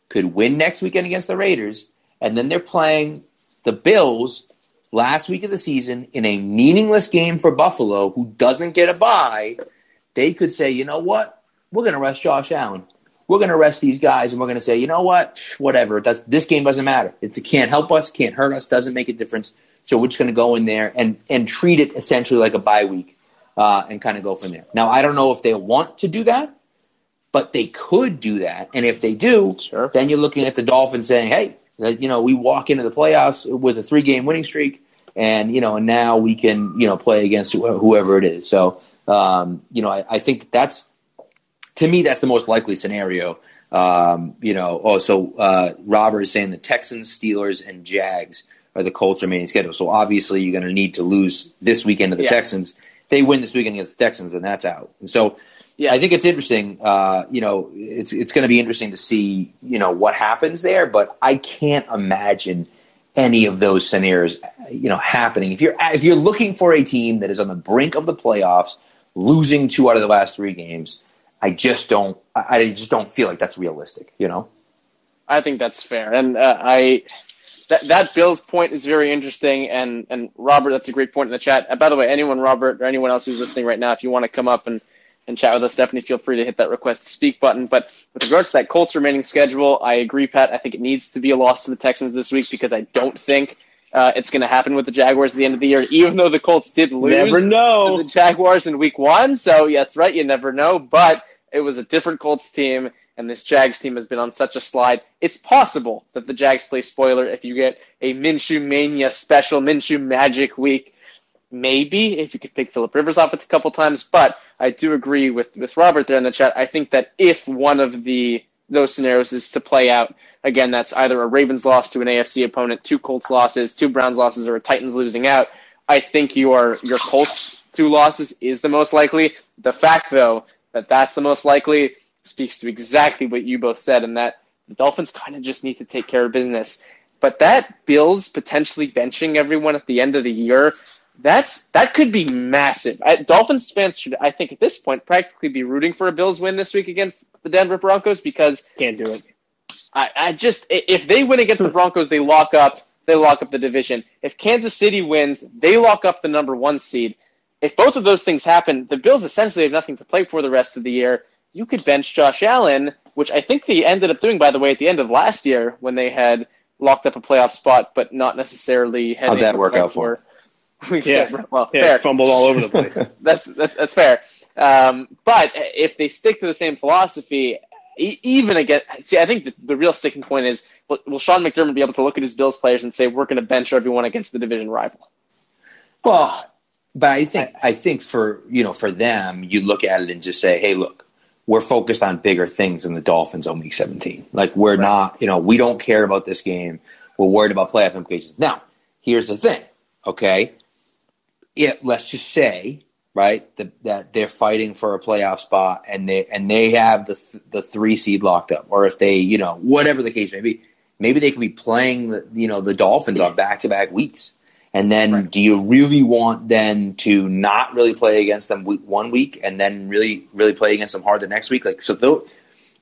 could win next weekend against the Raiders, and then they're playing the Bills last week of the season in a meaningless game for Buffalo, who doesn't get a bye. They could say, you know what? We're going to rest Josh Allen. We're going to rest these guys, and we're going to say, you know what? Whatever. That's, this game doesn't matter. It can't help us, can't hurt us, doesn't make a difference. So we're just going to go in there and, and treat it essentially like a bye week uh, and kind of go from there. Now, I don't know if they want to do that, but they could do that. And if they do, Sure. then you're looking at the Dolphins saying, hey, you know, we walk into the playoffs with a three game winning streak, and, you know, and now we can, you know, play against whoever it is. So, um, you know, I, I think that's, to me, that's the most likely scenario. Um, you know, also, uh, Robert is saying the Texans, Steelers, and Jags are the Colts' remaining schedule. So obviously, you're going to need to lose this weekend to the Yeah. Texans. If they win this weekend against the Texans, then that's out. And so, Yeah. I think it's interesting. Uh, you know, it's it's going to be interesting to see you know what happens there. But I can't imagine any of those scenarios you know happening. If you're if you're looking for a team that is on the brink of the playoffs, losing two out of the last three games, I just don't. I just don't feel like that's realistic. You know. I think that's fair, and uh, I that that Bill's point is very interesting, and and Robert, that's a great point in the chat. Uh, by the way, anyone, Robert, or anyone else who's listening right now, if you want to come up and and chat with us, definitely feel free to hit that request to speak button. But with regards to that Colts remaining schedule, I agree, Pat. I think it needs to be a loss to the Texans this week because I don't think uh, it's going to happen with the Jaguars at the end of the year, even though the Colts did lose Never to know. the Jaguars in week one. So, yeah, that's right. You never know. But it was a different Colts team, and this Jags team has been on such a slide. It's possible that the Jags play spoiler if you get a Minshew Mania special, Minshew Magic week. Maybe if you could pick Philip Rivers off a couple times, but I do agree with, with Robert there in the chat. I think that if one of the those scenarios is to play out, again, that's either a Ravens loss to an AFC opponent, two Colts losses, two Browns losses, or a Titans losing out. I think your your Colts two losses is the most likely. The fact, though, that that's the most likely speaks to exactly what you both said, and that the Dolphins kind of just need to take care of business. But that Bills potentially benching everyone at the end of the year, that's that could be massive. I, Dolphins fans should, I think, at this point, practically be rooting for a Bills win this week against the Denver Broncos because Can't do it. I, I just if they win against the Broncos, they lock up they lock up the division. If Kansas City wins, they lock up the number one seed. If both of those things happen, the Bills essentially have nothing to play for the rest of the year. You could bench Josh Allen, which I think they ended up doing, by the way, at the end of last year when they had locked up a playoff spot, but not necessarily. How'd that anything work to play out for? We Yeah. said, well, Yeah, fair. fumbled all over the place. that's, that's that's fair. Um, but if they stick to the same philosophy, even again, see, I think the, the real sticking point is will, will Sean McDermott be able to look at his Bills players and say we're going to bench everyone against the division rival? Well, but I think I think for you know for them, you look at it and just say, hey, look, we're focused on bigger things than the Dolphins on Week 17. Like we're not, you know, we don't care about this game. We're worried about playoff implications. Now, here's the thing, okay? It let's just say right that, that they're fighting for a playoff spot and they and they have the th- the three seed locked up, or if they, you know, whatever the case may be, maybe they could be playing the you know the Dolphins on back to back weeks. And then, do you really want then to not really play against them week, one week, and then really, really play against them hard the next week? Like, so those,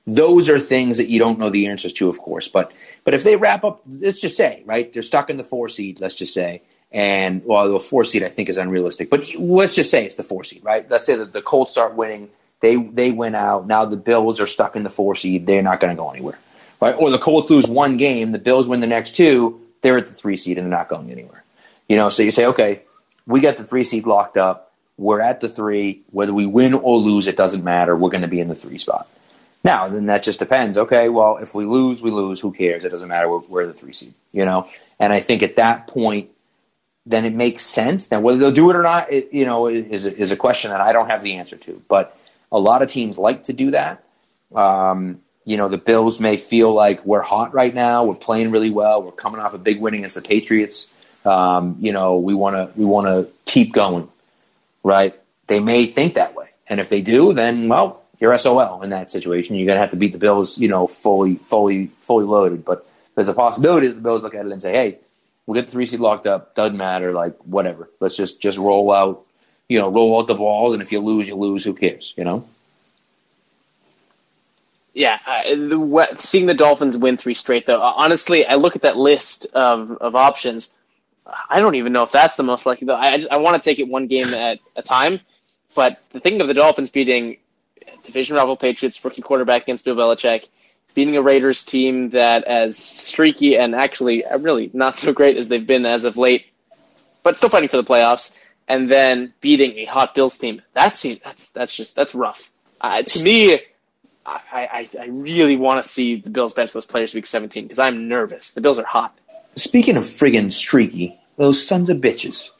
those are things that you don't know the answers to, of course. But, but if they wrap up, let's just say, right, they're stuck in the four seed. Let's just say, and well, the four seed I think is unrealistic, but let's just say it's the four seed, right? Let's say that the Colts start winning, they they win out. Now the Bills are stuck in the four seed. They're not going to go anywhere, right? Or the Colts lose one game, the Bills win the next two. They're at the three seed and they're not going anywhere. You know, so you say, okay, we got the three seed locked up. We're at the three. Whether we win or lose, it doesn't matter. We're going to be in the three spot. Now, then that just depends. Okay, well, if we lose, we lose. Who cares? It doesn't matter. We're, we're the three seed. You know, and I think at that point, then it makes sense. Now, whether they'll do it or not, it, you know, is is a question that I don't have the answer to. But a lot of teams like to do that. Um, you know, the Bills may feel like we're hot right now. We're playing really well. We're coming off a big win against the Patriots. Um, you know, we want to we want to keep going, right? They may think that way, and if they do, then well, you're SOL in that situation. You're gonna have to beat the Bills, you know, fully, fully, fully loaded. But there's a possibility that the Bills look at it and say, "Hey, we get the three seed locked up. Doesn't matter. Like whatever. Let's just just roll out, you know, roll out the balls. And if you lose, you lose. Who cares? You know." Yeah, I, the, seeing the Dolphins win three straight, though, uh, honestly, I look at that list of, of options. I don't even know if that's the most likely. Though I, I, I want to take it one game at a time. But the thing of the Dolphins beating division rival Patriots, rookie quarterback against Bill Belichick, beating a Raiders team that as streaky and actually really not so great as they've been as of late, but still fighting for the playoffs, and then beating a hot Bills team. That's that's that's just that's rough. Uh, to me, I, I, I really want to see the Bills bench those players week 17 because I'm nervous. The Bills are hot. Speaking of friggin' streaky, those sons of bitches.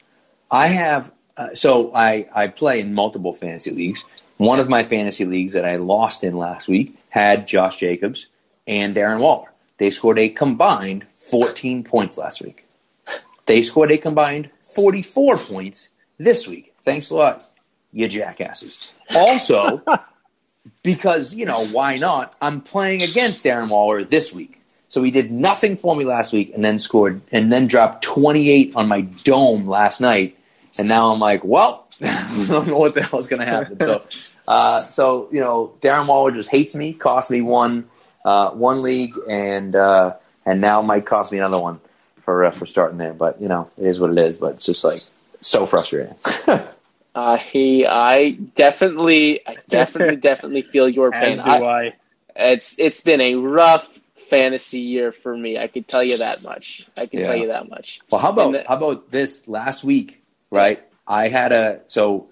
I have uh, so I I play in multiple fantasy leagues. One of my fantasy leagues that I lost in last week had Josh Jacobs and Darren Waller. They scored a combined 14 points last week. They scored a combined 44 points this week. Thanks a lot, you jackasses. Also, because, you know, why not? I'm playing against Darren Waller this week. So he did nothing for me last week and then scored and then dropped 28 on my dome last night. And now I'm like, well, I don't know what the hell is going to happen. So, uh, so you know, Darren Waller just hates me, cost me one uh, one league, and uh, and now might cost me another one for uh, for starting there. But you know, it is what it is. But it's just like so frustrating. Uh, he, I definitely, I definitely, definitely feel your pain. As do I, I. it's it's been a rough fantasy year for me. I could tell you that much. I can Yeah. tell you that much. Well, how about the- how about this last week? Right, I had a so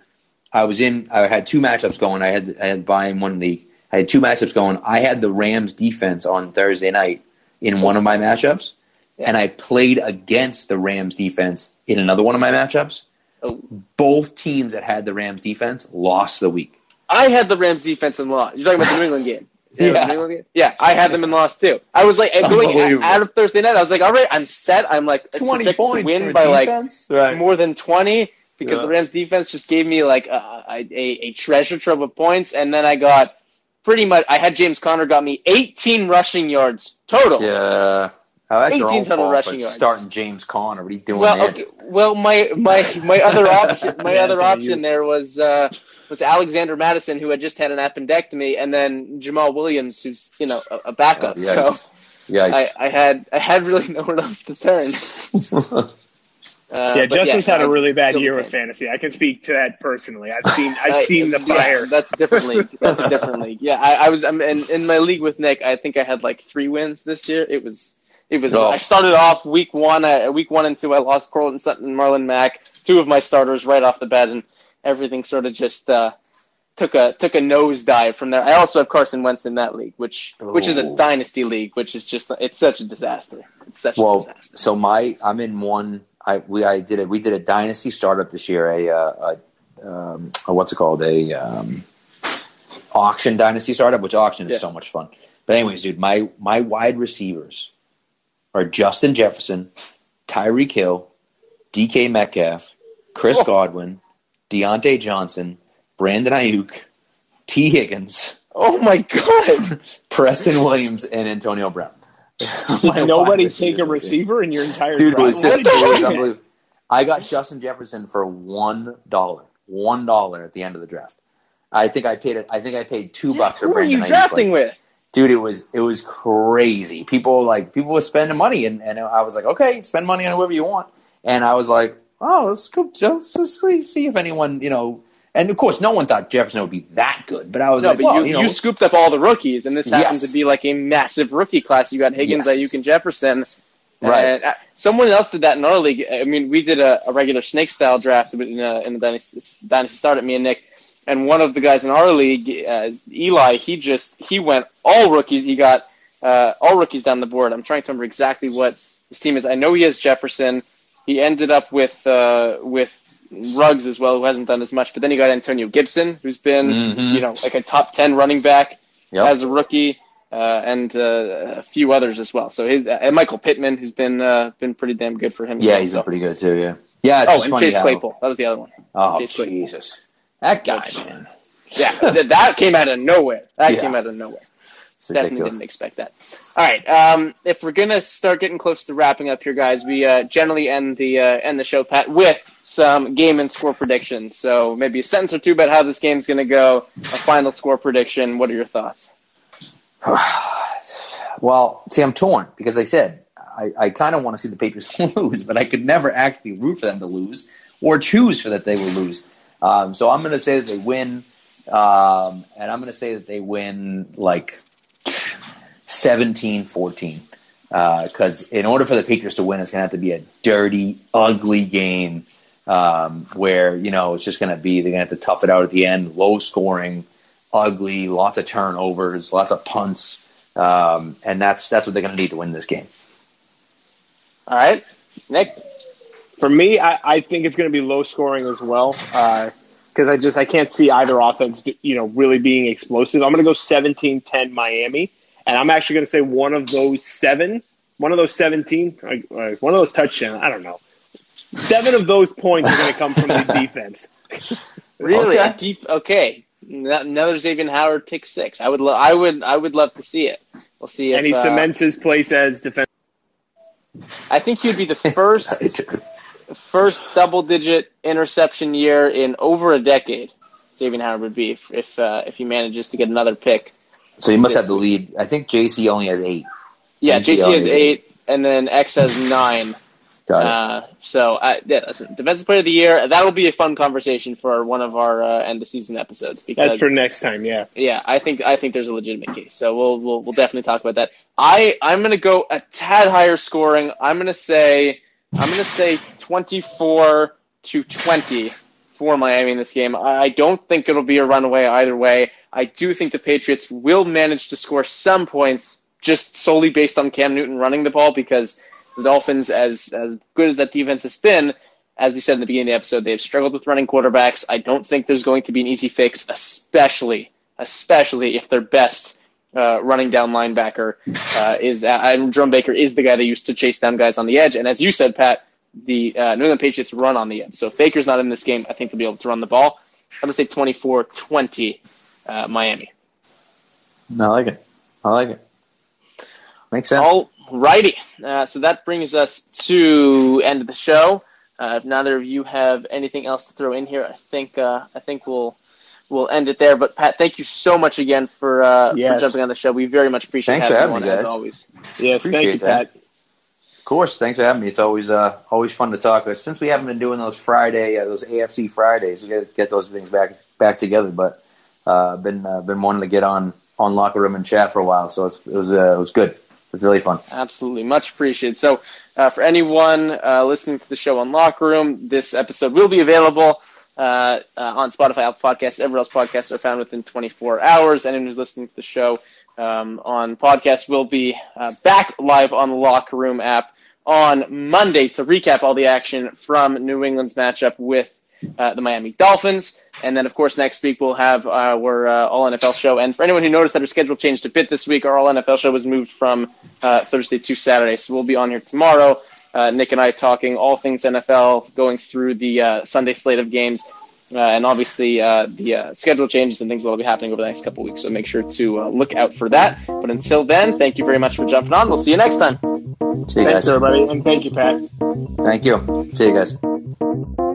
I was in. I had two matchups going. I had I had buying one league. I had two matchups going. I had the Rams defense on Thursday night in one of my matchups, Yeah. and I played against the Rams defense in another one of my matchups. Oh, Both teams that had the Rams defense lost the week. I had the Rams defense in law. You're talking about the New England game. Yeah, Yeah. New England game? yeah, I had them in loss too. I was like going out of Thursday night. I was like, all right, I'm set. I'm like Twenty points win by like defense. right. more than 20 because Yeah. the Rams defense just gave me like a, a, a treasure trove of points. And then I got pretty much, I had James Conner got me 18 rushing yards total. Yeah. Oh, that's your 18 own total rushing yards. starting James Conner. What are you doing Well, okay, well, my my my other option, my Yeah, other option you. there was uh, was Alexander Mattison, who had just had an appendectomy, and then Jamaal Williams, who's you know a, a Oh, backup. so yikes. Yikes. I, I had I had really nowhere else to turn. Uh, yeah, but Justin's yeah, had a really bad year with fantasy. I can speak to that personally. I've seen I've I- seen the yeah, fire. that's a different league. That's a different league. Yeah, I, I was I'm in, in my league with Nick. I think I had like three wins this year. It was it was. Oh. I started off week one. Uh, week one and two, I lost Courtland Sutton, Marlon Mack, two of my starters right off the bat, and everything sort of just uh, took a took a nosedive from there. I also have Carson Wentz in that league, which which is a Oh. dynasty league, which is just it's such a disaster. It's such a well, disaster. so my I'm in one. I we I did it. We did a dynasty startup this year. A, uh, a, um, a what's it called? A um, auction dynasty startup, which auction is Yeah. so much fun. But anyways, dude, my my wide receivers are Justin Jefferson, Tyreek Hill, DK Metcalf, Chris Oh. Godwin, Diontae Johnson, Brandon Aiyuk, Tee Higgins, Oh my god! Preston Williams, and Antonio Brown. Did nobody take a receiver in your entire Dude, it was draft? just was unbelievable. I got Justin Jefferson for one dollar, one dollar at the end of the draft. I think I paid it. I think I paid two bucks for Who are you drafting Like, with? dude, it was it was crazy. People like people were spending money, and, and I was like, okay, spend money on whoever you want. And I was like, oh, let's go, let's, let's see if anyone, you know. And of course, no one thought Jefferson would be that good, but I was No, like, but well, you, you know, you scooped up all the rookies, and this happens Yes. to be like a massive rookie class. You got Higgins, Yes. Aiyuk, and Jefferson. Right. And, uh, someone else did that in our league. I mean, we did a, a regular snake style draft in, uh, in the dynasty, dynasty start at me and Nick. And one of the guys in our league, uh, Eli, he just he went all rookies. He got uh, all rookies down the board. I'm trying to remember exactly what his team is. I know he has Jefferson. He ended up with uh, with Ruggs as well, who hasn't done as much. But then you got Antonio Gibson, who's been Mhm. you know like a top ten running back Yep. as a rookie, uh, and uh, a few others as well. So his and Michael Pittman, who's been uh, been pretty damn good for him. yeah, well. he's So- been pretty good too. Yeah, yeah. It's Oh, and Chase how- Claypool. That was the other one. Oh Jesus, that guy, man, Yeah, that came out of nowhere. That Yeah. came out of nowhere. Definitely didn't expect that. All right, um, if we're gonna start getting close to wrapping up here, guys, we uh, generally end the uh, end the show, Pat, with some game and score predictions. So maybe a sentence or two about how this game's gonna go. A final score prediction. What are your thoughts? Well, see, I'm torn because like I said I, I kind of want to see the Patriots lose, but I could never actually root for them to lose or choose for that they will lose. Um, so I'm going to say that they win, um, and I'm going to say that they win like 17-14. Because in order for the Patriots to win, it's going to have to be a dirty, ugly game um, where you know it's just going to be they're going to have to tough it out at the end, low scoring, ugly, lots of turnovers, lots of punts. Um, and that's that's what they're going to need to win this game. All right, Nick. For me, I, I think it's going to be low scoring as well because I just I can't see either offense you know really being explosive. I'm going to go 17-10 Miami, and I'm actually going to say one of those seven, one of those 17, like, like, one of those touchdowns. I don't know. Seven of those points are going to come from the defense. Really? Okay. Deep, okay. Another Xavier Howard pick six. I would. Lo- I would. I would love to see it. We'll see if. and he uh, cements his place as defense. I think he'd be the first first double digit interception year in over a decade. Xavier Howard would be if if, uh, if he manages to get another pick. So you must have the lead. I think JC only has eight. Yeah, And JC has only has eight, and then X has nine. Got it. Uh, so I, yeah, listen, defensive player of the year. That'll be a fun conversation for one of our uh, end of season episodes because That's for next time. Yeah. yeah, I think I think there's a legitimate case. So we'll we'll we'll definitely talk about that. I I'm gonna go a tad higher scoring. I'm gonna say I'm gonna say 24 to 20 for Miami in this game. I I don't think it'll be a runaway either way. I do think the Patriots will manage to score some points just solely based on Cam Newton running the ball because the Dolphins, as as good as that defense has been, as we said in the beginning of the episode, they've struggled with running quarterbacks. I don't think there's going to be an easy fix, especially especially if their best uh, running down linebacker uh, is uh, Jerome Baker is the guy they used to chase down guys on the edge. And as you said, Pat, the uh, New England Patriots run on the edge. So if Baker's not in this game, I think they'll be able to run the ball. I'm going to say 24-20 uh, Miami. I like it. I like it. Makes sense. All righty. Uh, so that brings us to end of the show. Uh, if neither of you have anything else to throw in here, I think uh, I think we'll we'll end it there. But Pat, thank you so much again for, uh, Yes. for jumping on the show. We very much appreciate Thanks for having you having on me, as guys. always. Yes, thank Appreciate you, that. Pat. Of course, thanks for having me. It's always uh, always fun to talk. With since we haven't been doing those Friday, uh, those AFC Fridays, we got to get those things back back together. But uh, been uh, been wanting to get on on locker room and chat for a while, so it was uh, it was good. It was really fun. Absolutely, much appreciated. So, uh, for anyone uh, listening to the show on Locker Room, this episode will be available uh, on Spotify, Apple Podcasts, everywhere else podcasts are found within 24 hours. Anyone who's listening to the show um, on podcast will be back live on the Locker Room app on Monday to recap all the action from New England's matchup with uh, the Miami Dolphins. And then, of course, next week we'll have our uh, All NFL show. And for anyone who noticed that our schedule changed a bit this week, our All NFL show was moved from uh, Thursday to Saturday. So we'll be on here tomorrow. Uh, Nick and I talking all things NFL, going through the uh, Sunday slate of games. Uh, and obviously, uh, the uh, schedule changes and things that will be happening over the next couple weeks. So make sure to uh, look out for that. But until then, thank you very much for jumping on. We'll see you next time. See you Thanks, guys. everybody, and thank you, Pat. Thank you. See you guys.